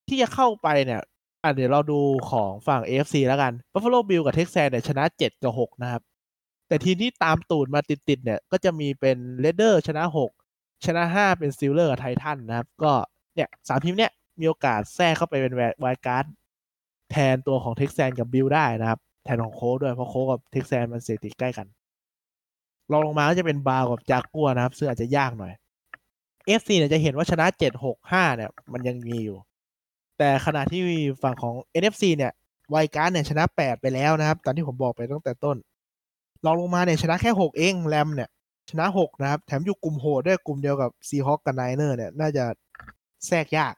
ที่จะเข้าไปเนี่ย อะเดี๋ยวเราดูของฝั่ง AFC แล้วกัน Buffalo Bill กับ Texans เนี่ยชนะ7กับ6นะครับ แต่ทีมที่ตามตูดมาติดๆเนี่ย ก็จะมีเป็น Raider ชนะ6ชนะ5เป็น Steelers กับ Titan นะครับ ก็เนี่ยสามทีมเนี่ยมีโอกาสแทรกเข้าไปเป็นไวการ์ดแทนตัวของ Texans กับ Bill ได้นะครับ แทนของโค้ด้วยเพราะโค้กับ Texans มันเสถิติใกล้กัน รองลงมาก็จะเป็นบาร์กับจากัวนะครับ ซึ่งอาจจะยากหน่อย FC เนี่ยจะเห็นว่าชนะ7 6 5เนี่ย มันยังมีอยู่ แต่ขณะที่ฝั่งของ NFC เนี่ย wild card เนี่ยชนะ8ไปแล้วนะครับ ตามที่ผมบอกไปตั้งแต่ต้นรองลงมาเนี่ยชนะแค่6เองแรมเนี่ยชนะ6นะครับ แถมอยู่กลุ่มโหดด้วยกลุ่มเดียวกับซีฮอ k กับไนเนอร์เนี่ยน่าจะแทรกยาก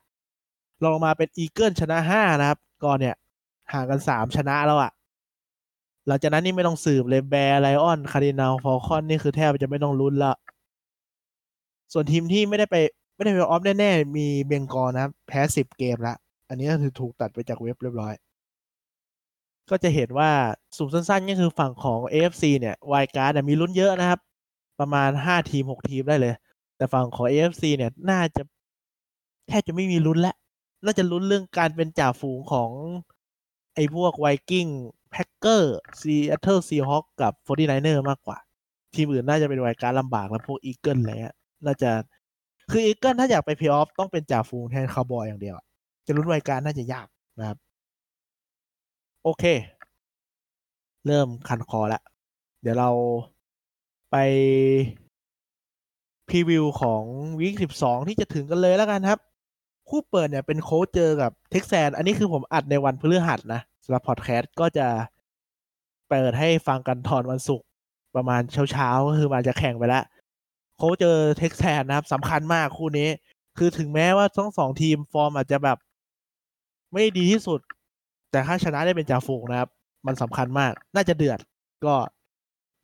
รองลงมาเป็น Eagle ชนะ5นะครับก็เนี่ยห่างกัน3ชนะแล้วอะ หลังจากนั้นนี่ไม่ต้องสืบเลย Bear Lion Cardinal Falcon นี่คือแทบจะไม่ต้องลุ้นละ ส่วนทีมที่ไม่ได้ไปไม่ได้ไปออฟแน่ๆ มี Bengal นะครับแพ้สิบเกมละ อันนี้ก็คือถูกตัดไปจากเว็บเรียบร้อย ก็จะเห็นว่าสรุปสั้นๆก็คือฝั่งของ AFC เนี่ย wild card มีลุ้นเยอะนะครับ ประมาณห้าทีมหกทีมได้เลย แต่ฝั่งของ NFC เนี่ยน่าจะแทบจะไม่มีลุ้นแล้วน่าจะลุ้นเรื่องการเป็นจ่าฝูงของไอ้พวก Viking Packer Seattle Seahawk กับ Forty-Niner มากกว่า ทีมอื่นน่าจะเป็น wild card ลำบากแล้วพวก Eagle อะไรเงี้ยน่าจะคือ Eagle ถ้าอยากไปเพย์ออฟต้องเป็นจ่าฝูงแทนคาวบอยอย่างเดียว จะลุ้น wild card น่าจะยากนะครับ โอเค เริ่มคันคอแล้วเดี๋ยวเราไป preview ของ week สิบสองที่จะถึงกันเลยแล้วกันครับ คู่เปิดเนี่ยเป็น Colts เจอกับ Texan อันนี้คือผมอัดในวันพฤหัสนะสำหรับพอดแคสต์ก็จะเปิดให้ฟังกันตอนวันศุกร์ประมาณเช้าๆก็คือมันจะแข่งไปแล้ว Colts เจอ Texan นะครับสำคัญมากคู่นี้ คือถึงแม้ว่าทั้งสองทีมฟอร์มอาจจะแบบ ไม่ดีที่สุด แต่ถ้าชนะได้เป็นจ่าฝูงนะครับ มันสำคัญมาก น่าจะเดือดก็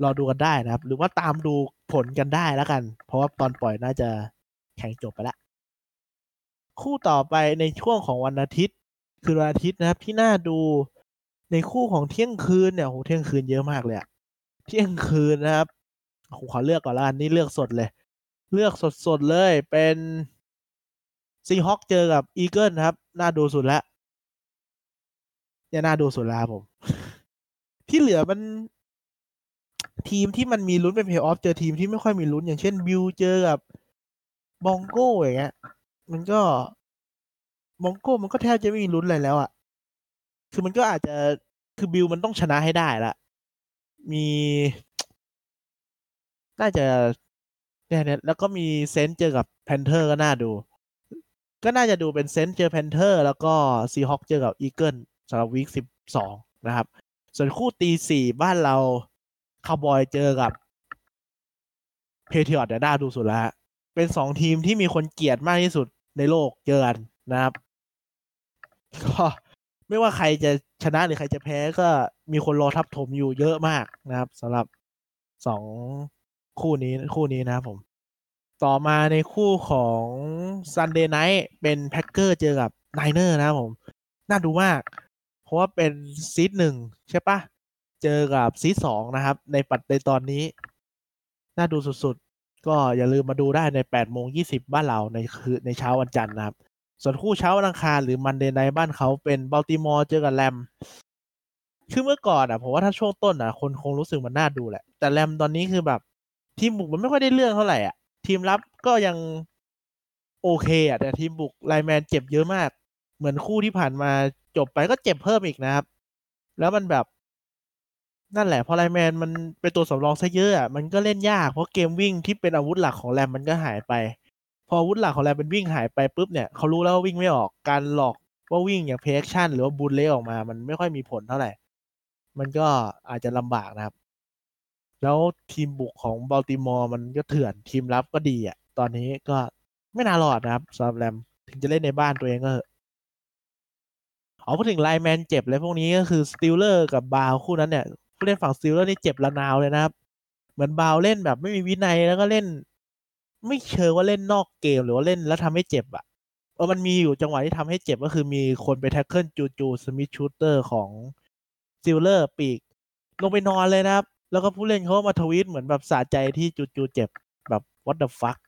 รอดูกันได้นะครับ หรือว่าตามดูผลกันได้แล้วกัน เพราะว่าตอนปล่อยน่าจะแข่งจบไปแล้วคู่ต่อไปในช่วงของวันอาทิตย์ คือวันอาทิตย์นะครับที่น่าดู ในคู่ของเที่ยงคืนเนี่ยโหเที่ยงคืนเยอะมากเลยอะเที่ยงคืนนะครับผมขอเลือกก่อนละกันนี่เลือกสดเลย เลือกสดๆเลยเป็นซีฮอคเจอกับอีเกิลครับ น่าดูสุดแล้วเนี่ยน่าดูสุดแล้วผม ที่เหลือมัน ทีมที่มันมีลุ้นเป็นเพย์ออฟเจอทีมที่ไม่ค่อยมีลุ้น อย่างเช่นบิวเจอกับ Bronco อย่างเงี้ย มันก็ Bronco มันก็แทบจะไม่มีลุ้นอะไรแล้วอะ่ะ คือมันก็อาจจะคือบิวมันต้องชนะให้ได้ละ มี น่าจะเนี่ยเนี่ยแล้วก็มี Saint เจอกับ Panther ก็น่าดู ก็น่าจะดูเป็น Saint เจอ Panther แล้วก็ Seahawk เจอกับ Eagleสำหรับ week สิบสองนะครับ ส่วนคู่ตีสี่บ้านเราคาวบอยเจอกับ Patriot เนี่ยน่าดูสุดแล้วเป็นสองทีมที่มีคนเกลียดมากที่สุดในโลกเจอกันนะครับ ก็ ไม่ว่าใครจะชนะหรือใครจะแพ้ก็มีคนรอทับถมอยู่เยอะมากนะครับสำหรับสองคู่นี้คู่นี้นะครับผม ต่อมาในคู่ของ Sunday Night เป็น Packer เจอกับ Niner นะครับผม น่าดูมาก เพราะว่าเป็น seed หนึ่งใช่ปะเจอกับ seed สองนะครับ ในปัดในตอนนี้ น่าดูสุดๆ ก็อย่าลืมมาดูได้ใน8โมง20 บ้านเราในคือในเช้าวันจันทร์นะครับ ส่วนคู่เช้าวันอังคารหรือ Monday Night บ้านเขาเป็น Baltimore เจอกับแรมคือเมื่อก่อนอะผมว่าถ้าช่วงต้นอะ คนคงรู้สึกมันน่าดูแหละ แต่แรมตอนนี้คือแบบ ทีมบุกมันไม่ค่อยได้เรื่องเท่าไหร่อะ ทีมรับก็ยังโอเคอะ แต่ทีมบุก lineman เจ็บเยอะมาก เหมือนคู่ที่ผ่านมาจบไปก็เจ็บเพิ่มอีกนะครับ แล้วมันแบบ นั่นแหละพอ lineman มันเป็นตัวสำรองซะเยอะอะมันก็เล่นยากเพราะเกมวิ่งที่เป็นอาวุธหลักของแรมมันก็หายไป พออาวุธหลักของแรมเป็นวิ่งหายไปปุ๊บเนี่ยเขารู้แล้วว่าวิ่งไม่ออกการหลอกว่าวิ่งอย่าง play action หรือว่า bootleg ออกมา มันไม่ค่อยมีผลเท่าไหร่ มันก็อาจจะลำบากนะครับ แล้วทีมบุกของ Baltimore มันก็เถื่อนทีมรับก็ดีอะ ตอนนี้ก็ไม่น่ารอดนะครับสำหรับแรมถึงจะเล่นในบ้านตัวเองก็เอาพูดถึง lineman เจ็บเลยพวกนี้ก็คือ Steeler กับ Brown คู่นั้นเนี่ยผู้เล่นฝั่ง Steeler นี่เจ็บระนาวเลยนะครับ เหมือนบาวเล่นแบบไม่มีวินัยแล้วก็เล่น ไม่เชิงว่าเล่นนอกเกมหรือว่าเล่นแล้วทำให้เจ็บอะเออมันมีอยู่จังหวะที่ทำให้เจ็บก็คือมีคนไป tackle JuJu Smith-Schuster ของSteeler ปีก ลงไปนอนเลยนะครับ แล้วก็ผู้เล่นเขามาทวีตเหมือนแบบสะใจที่จูจูเจ็บแบบ what the fuck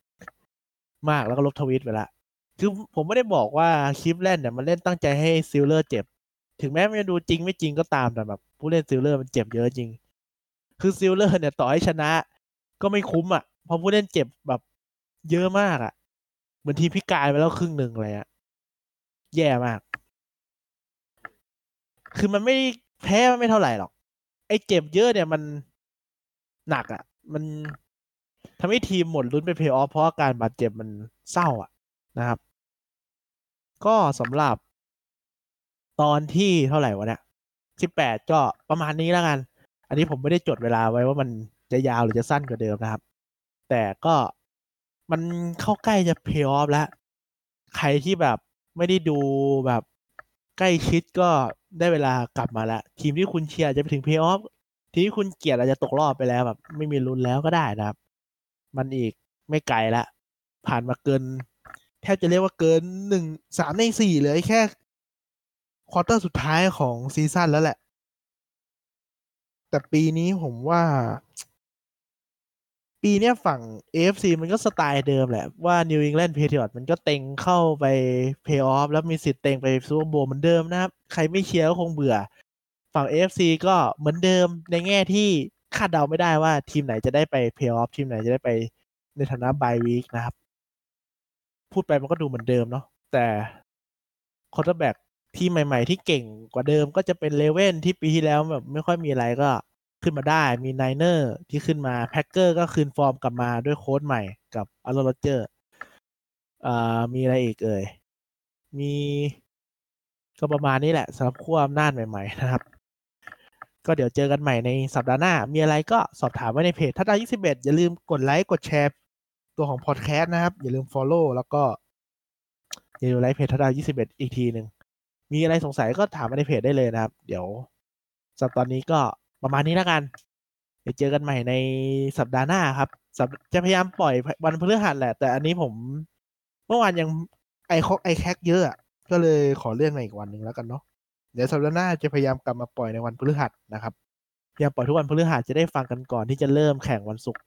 มากแล้วก็ลบทวีตไปละ คือผมไม่ได้บอกว่า Cleveland เนี่ยมันเล่นตั้งใจให้ Steeler เจ็บ ถึงแม้มันจะดูจริงไม่จริงก็ตามแต่แบบ ผู้เล่น Steeler มันเจ็บเยอะจริง คือ Steeler เนี่ยต่อให้ชนะ ก็ไม่คุ้มอะเพราะผู้เล่นเจ็บแบบ เยอะมากอะ เหมือนทีมพิการไปแล้วครึ่งหนึ่งเลยอะ แย่มาก คือมันไม่แพ้ไม่เท่าไหร่หรอก ไอ้เจ็บเยอะเนี่ยมันหนักอะ มันทำให้ทีมหมดลุ้นไปเพย์ออฟเพราะอาการบาดเจ็บมันเศร้าอะนะครับ ก็สำหรับ ตอนที่เท่าไหร่วะเนี่ยสิบแปดก็ประมาณนี้แล้วกัน อันนี้ผมไม่ได้จดเวลาไว้ว่ามันจะยาวหรือจะสั้นกว่าเดิมนะครับ แต่ก็ มันเข้าใกล้จะเพย์ออฟแล้ว ใครที่แบบไม่ได้ดูแบบใกล้ชิดก็ได้เวลากลับมาแล้ว ทีมที่คุณเชียร์จะไปถึงเพย์ออฟทีมที่คุณเกลียดอาจจะตกรอบไปแล้วแบบ ไม่มีลุ้นแล้วก็ได้นะครับ มันอีกไม่ไกลละ ผ่านมาเกิน แทบจะเรียกว่าเกินหนึ่งสามในสี่เลยแค่ quarter สุดท้ายของ season แล้วแหละ แต่ปีนี้ผมว่า ปีเนี้ยฝั่ง AFC มันก็สไตล์เดิมแหละ ว่า New England Patriots มันก็เต็งเข้าไปเพย์ออฟแล้วมีสิทธิ์เต็งไป Super Bowl เหมือนเดิมนะครับ ใครไม่เชียร์ก็คงเบื่อ ฝั่ง AFC ก็เหมือนเดิมในแง่ที่คาดเดาไม่ได้ว่าทีมไหนจะได้ไปเพย์ออฟทีมไหนจะได้ไปในฐานะ bye week นะครับ พูดไปมันก็ดูเหมือนเดิมเนาะแต่ quarterback ทีมใหม่ ๆ ที่เก่งกว่าเดิมก็จะเป็น Raven ที่ปีที่แล้วแบบไม่ค่อยมีอะไรก็ ขึ้นมาได้ มี Niner ที่ขึ้นมา Packer ก็คืนฟอร์มกลับมาด้วยโค้ชใหม่กับ Aaron Rodgers อ่ามีอะไรอีกเอ่ย มีก็ประมาณนี้แหละสำหรับขั้วอำนาจใหม่ ๆ นะครับ ก็เดี๋ยวเจอกันใหม่ในสัปดาห์หน้า มีอะไรก็สอบถามไว้ในเพจทัดา21อย่าลืมกดไลค์กดแชร์ตัวของพอดแคสต์นะครับ อย่าลืม Follow แล้วก็อย่าลืมไลค์เพจทัดา21อีกทีหนึ่งมีอะไรสงสัยก็ถามมาในเพจได้เลยนะครับ เดี๋ยวสำหรับตอนนี้ก็ ประมาณนี้แล้วกัน เดี๋ยวเจอกันใหม่ในสัปดาห์หน้าครับจะพยายามปล่อยวันพฤหัสแหละ แต่อันนี้ผม เมื่อวานยังไอคอกไอแคกเยอะก็เลยขอเลื่อนมาอีกวันหนึ่งแล้วกันเนาะเดี๋ยวสัปดาห์หน้าจะพยายามกลับมาปล่อยในวันพฤหัสนะครับพยายามปล่อยทุกวันพฤหัสจะได้ฟังกันก่อนที่จะเริ่มแข่งวันศุกร์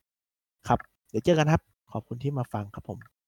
ครับ เดี๋ยวเจอกันครับ ขอบคุณที่มาฟังครับผม